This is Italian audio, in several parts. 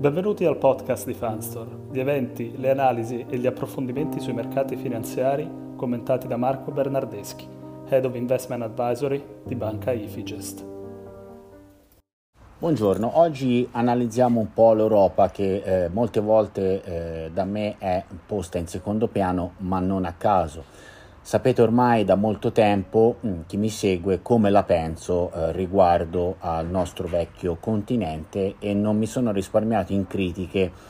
Benvenuti al podcast di Fanstore, gli eventi, le analisi e gli approfondimenti sui mercati finanziari commentati da Marco Bernardeschi, Head of Investment Advisory di Banca Ifigest. Buongiorno, oggi analizziamo un po' l'Europa che eh, molte volte eh, da me è posta in secondo piano, ma non a caso. Sapete ormai da molto tempo, mm, chi mi segue, come la penso eh, riguardo al nostro vecchio continente e non mi sono risparmiato in critiche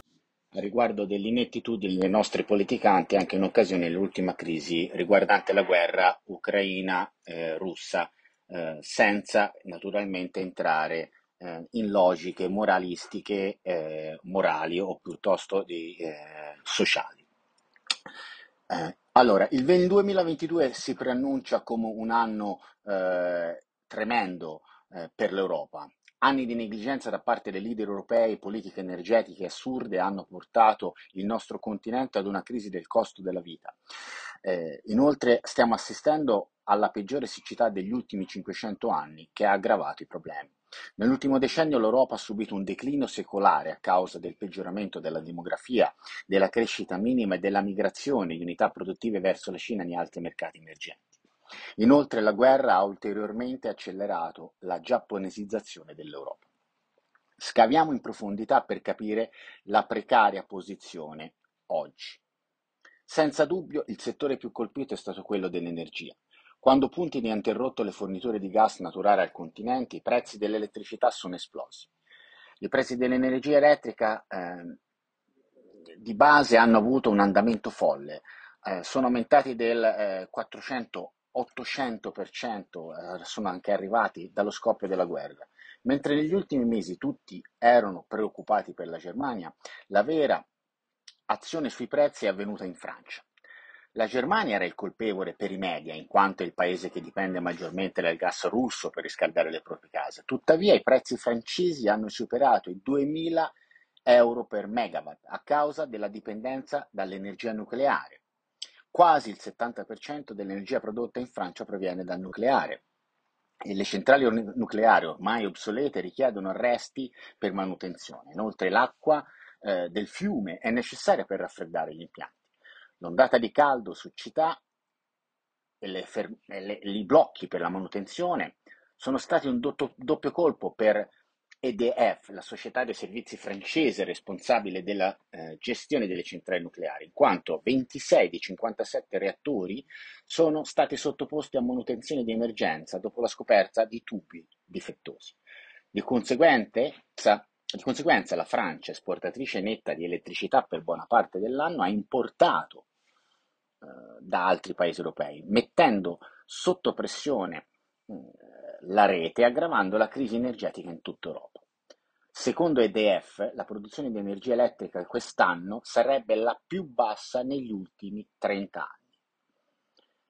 riguardo dell'inettitudine dei nostri politicanti anche in occasione dell'ultima crisi riguardante la guerra ucraina-russa, eh, senza naturalmente entrare eh, in logiche moralistiche, eh, morali o piuttosto di, eh, sociali. Eh, allora, il 2022 si preannuncia come un anno eh, tremendo eh, per l'Europa. Anni di negligenza da parte dei leader europei, politiche energetiche assurde hanno portato il nostro continente ad una crisi del costo della vita. Eh, inoltre stiamo assistendo alla peggiore siccità degli ultimi 500 anni che ha aggravato i problemi. Nell'ultimo decennio l'Europa ha subito un declino secolare a causa del peggioramento della demografia, della crescita minima e della migrazione di unità produttive verso la Cina e altri mercati emergenti. Inoltre la guerra ha ulteriormente accelerato la giapponesizzazione dell'Europa. Scaviamo in profondità per capire la precaria posizione oggi. Senza dubbio il settore più colpito è stato quello dell'energia. Quando Putin ha interrotto le forniture di gas naturale al continente, i prezzi dell'elettricità sono esplosi. I prezzi dell'energia elettrica eh, di base hanno avuto un andamento folle, eh, sono aumentati del eh, 400-800%, eh, sono anche arrivati dallo scoppio della guerra. Mentre negli ultimi mesi tutti erano preoccupati per la Germania, la vera azione sui prezzi è avvenuta in Francia. La Germania era il colpevole per i media, in quanto è il paese che dipende maggiormente dal gas russo per riscaldare le proprie case. Tuttavia i prezzi francesi hanno superato i 2000 euro per megawatt a causa della dipendenza dall'energia nucleare. Quasi il 70% dell'energia prodotta in Francia proviene dal nucleare e le centrali nucleari ormai obsolete richiedono arresti per manutenzione. Inoltre l'acqua eh, del fiume è necessaria per raffreddare gli impianti. L'ondata di caldo su città e, le fer- e le- i blocchi per la manutenzione sono stati un dotto- doppio colpo per EDF, la società dei servizi francese responsabile della eh, gestione delle centrali nucleari, in quanto 26 di 57 reattori sono stati sottoposti a manutenzione di emergenza dopo la scoperta di tubi difettosi. Di conseguenza, di conseguenza la Francia, esportatrice netta di elettricità per buona parte dell'anno, ha importato da altri paesi europei, mettendo sotto pressione eh, la rete e aggravando la crisi energetica in tutta Europa. Secondo EDF, la produzione di energia elettrica quest'anno sarebbe la più bassa negli ultimi 30 anni.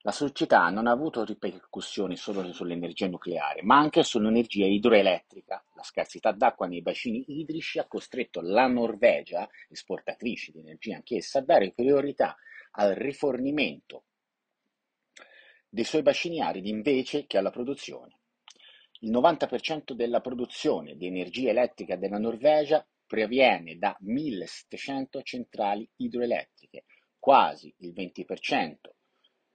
La società non ha avuto ripercussioni solo sull'energia nucleare, ma anche sull'energia idroelettrica. La scarsità d'acqua nei bacini idrici ha costretto la Norvegia, esportatrice di energia anch'essa, a dare priorità al rifornimento dei suoi bacini aridi invece che alla produzione. Il 90% della produzione di energia elettrica della Norvegia proviene da 1700 centrali idroelettriche, quasi il 20%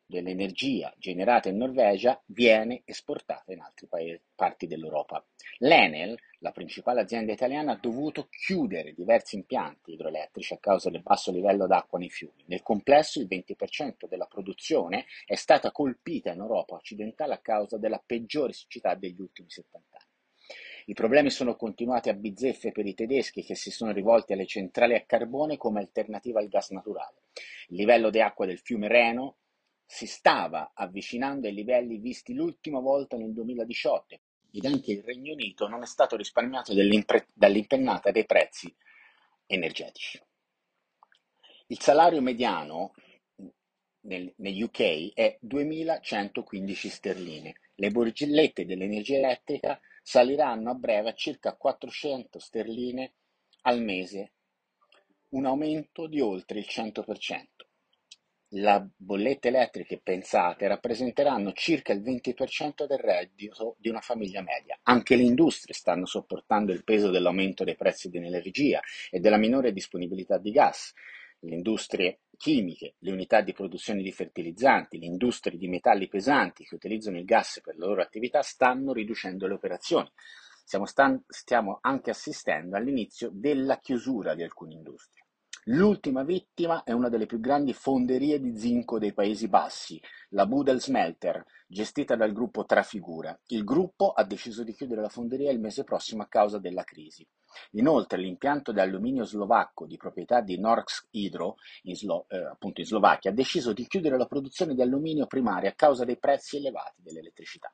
dell'energia generata in Norvegia viene esportata in altre parti dell'Europa. L'Enel, la principale azienda italiana, ha dovuto chiudere diversi impianti idroelettrici a causa del basso livello d'acqua nei fiumi. Nel complesso il 20% della produzione è stata colpita in Europa occidentale a causa della peggiore siccità degli ultimi 70 anni. I problemi sono continuati a bizzeffe per i tedeschi che si sono rivolti alle centrali a carbone come alternativa al gas naturale. Il livello di acqua del fiume Reno si stava avvicinando ai livelli visti l'ultima volta nel 2018 ed anche il Regno Unito non è stato risparmiato dall'impennata dei prezzi energetici. Il salario mediano negli UK è 2.115 sterline. Le bollette dell'energia elettrica saliranno a breve a circa 400 sterline al mese, un aumento di oltre il 100%. Le bollette elettriche pensate rappresenteranno circa il 20% del reddito di una famiglia media. Anche le industrie stanno sopportando il peso dell'aumento dei prezzi dell'energia e della minore disponibilità di gas. Le industrie chimiche, le unità di produzione di fertilizzanti, le industrie di metalli pesanti che utilizzano il gas per la loro attività stanno riducendo le operazioni. Stiamo, stan- stiamo anche assistendo all'inizio della chiusura di alcune industrie. L'ultima vittima è una delle più grandi fonderie di zinco dei Paesi Bassi, la Budel Smelter, gestita dal gruppo Trafigura. Il gruppo ha deciso di chiudere la fonderia il mese prossimo a causa della crisi. Inoltre l'impianto di alluminio slovacco di proprietà di Norsk Hydro, in, Slo- eh, appunto in Slovacchia, ha deciso di chiudere la produzione di alluminio primario a causa dei prezzi elevati dell'elettricità.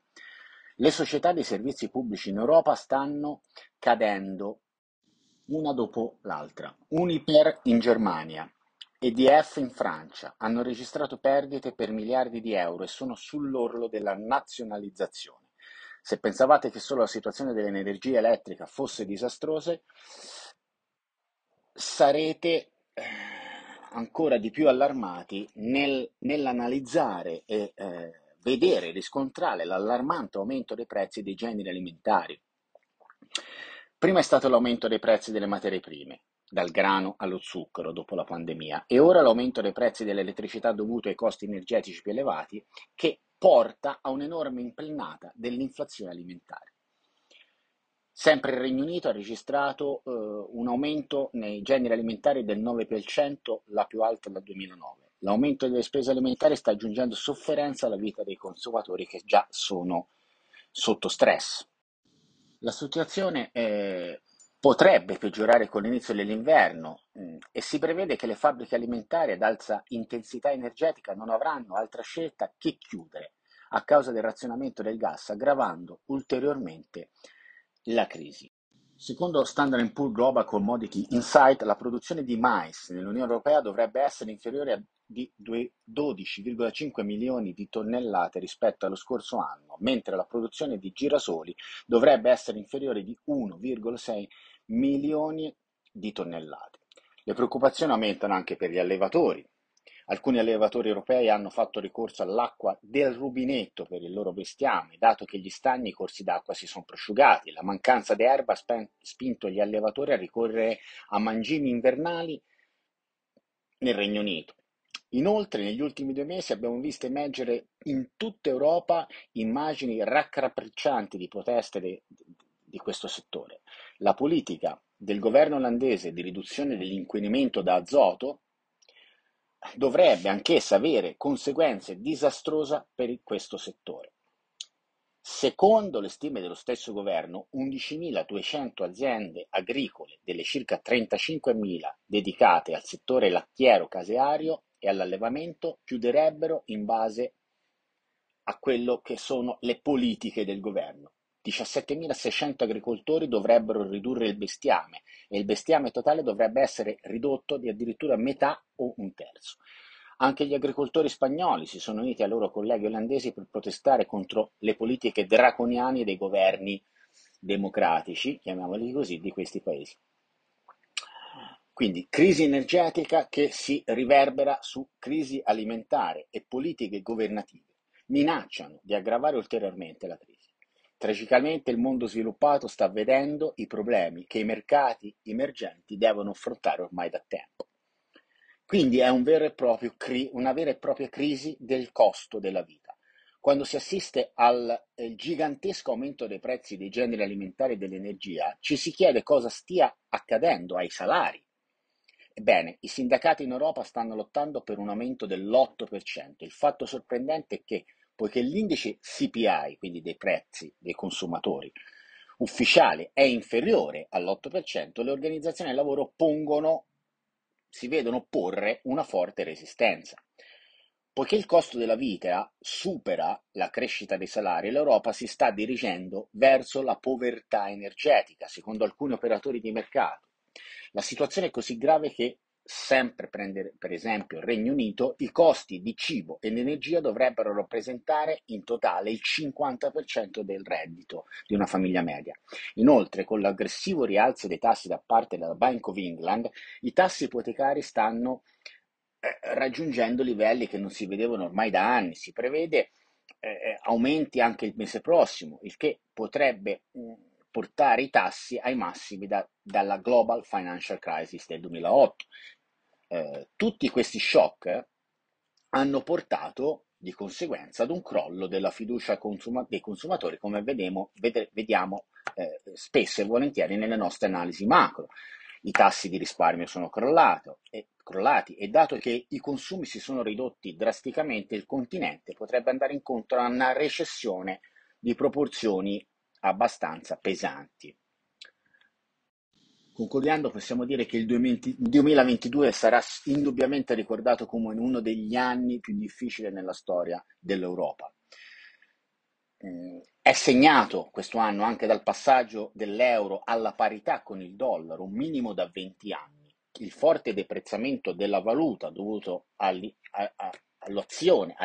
Le società dei servizi pubblici in Europa stanno cadendo una dopo l'altra. Uniper in Germania, EDF in Francia hanno registrato perdite per miliardi di euro e sono sull'orlo della nazionalizzazione. Se pensavate che solo la situazione dell'energia elettrica fosse disastrosa, sarete eh, ancora di più allarmati nel, nell'analizzare e eh, vedere, riscontrare l'allarmante aumento dei prezzi dei generi alimentari. Prima è stato l'aumento dei prezzi delle materie prime, dal grano allo zucchero dopo la pandemia, e ora l'aumento dei prezzi dell'elettricità dovuto ai costi energetici più elevati che porta a un'enorme impennata dell'inflazione alimentare. Sempre il Regno Unito ha registrato eh, un aumento nei generi alimentari del 9%, la più alta dal 2009. L'aumento delle spese alimentari sta aggiungendo sofferenza alla vita dei consumatori che già sono sotto stress. La situazione eh, potrebbe peggiorare con l'inizio dell'inverno mh, mm, e si prevede che le fabbriche alimentari ad alta intensità energetica non avranno altra scelta che chiudere a causa del razionamento del gas, aggravando ulteriormente la crisi. Secondo Standard Poor's Global Commodity Insight, la produzione di mais nell'Unione Europea dovrebbe essere inferiore a di 12,5 milioni di tonnellate rispetto allo scorso anno, mentre la produzione di girasoli dovrebbe essere inferiore di 1,6 milioni di tonnellate. Le preoccupazioni aumentano anche per gli allevatori. Alcuni allevatori europei hanno fatto ricorso all'acqua del rubinetto per il loro bestiame, dato che gli stagni e i corsi d'acqua si sono prosciugati. La mancanza di erba ha spinto gli allevatori a ricorrere a mangimi invernali nel Regno Unito. Inoltre negli ultimi due mesi abbiamo visto emergere in tutta Europa immagini raccapriccianti di proteste de, di questo settore. La politica del governo olandese di riduzione dell'inquinamento da azoto dovrebbe anch'essa avere conseguenze disastrose per questo settore. Secondo le stime dello stesso governo, 11.200 aziende agricole delle circa 35.000 dedicate al settore lattiero-caseario e all'allevamento chiuderebbero in base a quello che sono le politiche del governo. 17.600 agricoltori dovrebbero ridurre il bestiame e il bestiame totale dovrebbe essere ridotto di addirittura metà o un terzo. Anche gli agricoltori spagnoli si sono uniti ai loro colleghi olandesi per protestare contro le politiche draconiane dei governi democratici, chiamiamoli così, di questi paesi. Quindi crisi energetica che si riverbera su crisi alimentare e politiche governative minacciano di aggravare ulteriormente la crisi. Tragicamente il mondo sviluppato sta vedendo i problemi che i mercati emergenti devono affrontare ormai da tempo. Quindi è un cri- una vera e propria crisi del costo della vita. Quando si assiste al eh, gigantesco aumento dei prezzi dei generi alimentari e dell'energia, ci si chiede cosa stia accadendo ai salari Ebbene, i sindacati in Europa stanno lottando per un aumento dell'8%. Il fatto sorprendente è che, poiché l'indice CPI, quindi dei prezzi dei consumatori, ufficiale è inferiore all'8%, le organizzazioni del lavoro pongono, si vedono porre una forte resistenza. Poiché il costo della vita supera la crescita dei salari, l'Europa si sta dirigendo verso la povertà energetica, secondo alcuni operatori di mercato. La situazione è così grave che, sempre prendere per esempio il Regno Unito, i costi di cibo ed energia dovrebbero rappresentare in totale il 50% del reddito di una famiglia media. Inoltre, con l'aggressivo rialzo dei tassi da parte della Bank of England, i tassi ipotecari stanno eh, raggiungendo livelli che non si vedevano ormai da anni. Si prevede eh, eh aumenti anche il mese prossimo, il che potrebbe mh, mm, portare i tassi ai massimi da, dalla Global Financial Crisis del 2008. Eh, tutti questi shock hanno portato di conseguenza ad un crollo della fiducia consuma- dei consumatori, come vediamo, ved- vediamo eh, spesso e volentieri nelle nostre analisi macro. I tassi di risparmio sono e, crollati e dato che i consumi si sono ridotti drasticamente, il continente potrebbe andare incontro a una recessione di proporzioni abbastanza pesanti. Concludendo, possiamo dire che il 2022 sarà indubbiamente ricordato come uno degli anni più difficili nella storia dell'Europa. Eh, è segnato questo anno anche dal passaggio dell'euro alla parità con il dollaro, un minimo da 20 anni. Il forte deprezzamento della valuta dovuto all'azione,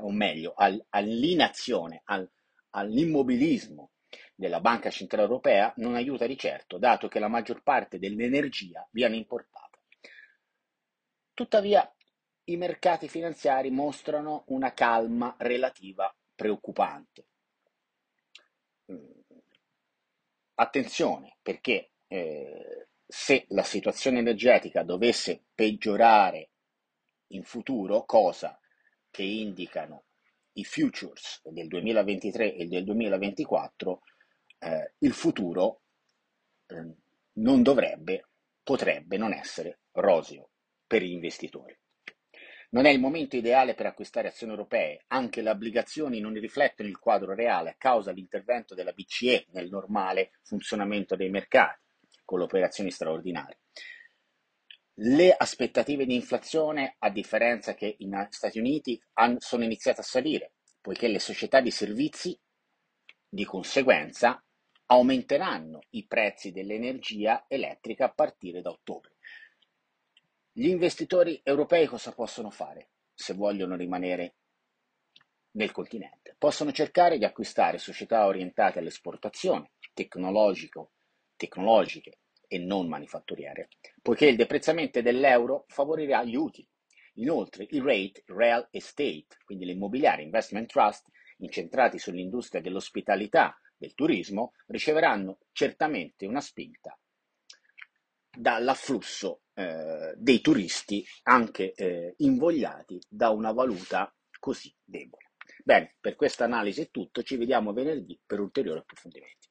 o meglio, all'inazione, all'immobilismo della Banca Centrale Europea non aiuta di certo, dato che la maggior parte dell'energia viene importata. Tuttavia, i mercati finanziari mostrano una calma relativa preoccupante. Mm. Attenzione, perché eh, se la situazione energetica dovesse peggiorare in futuro, cosa che indicano i futures del 2023 e del 2024, eh, il futuro eh, non dovrebbe, potrebbe non essere roseo per gli investitori. Non è il momento ideale per acquistare azioni europee, anche le obbligazioni non riflettono il quadro reale a causa dell'intervento della BCE nel normale funzionamento dei mercati, con le operazioni straordinarie. Le aspettative di inflazione, a differenza che in Stati Uniti, sono iniziate a salire, poiché le società di servizi, di conseguenza, aumenteranno i prezzi dell'energia elettrica a partire da ottobre. Gli investitori europei cosa possono fare se vogliono rimanere nel continente? Possono cercare di acquistare società orientate all'esportazione, tecnologiche e non manifatturiere, poiché il deprezzamento dell'euro favorirà gli utili. Inoltre, i rate real estate, quindi l'immobiliare investment trust, incentrati sull'industria dell'ospitalità del turismo riceveranno certamente una spinta dall'afflusso eh, dei turisti anche eh, invogliati da una valuta così debole. Bene, per questa analisi è tutto, ci vediamo venerdì per ulteriori approfondimenti.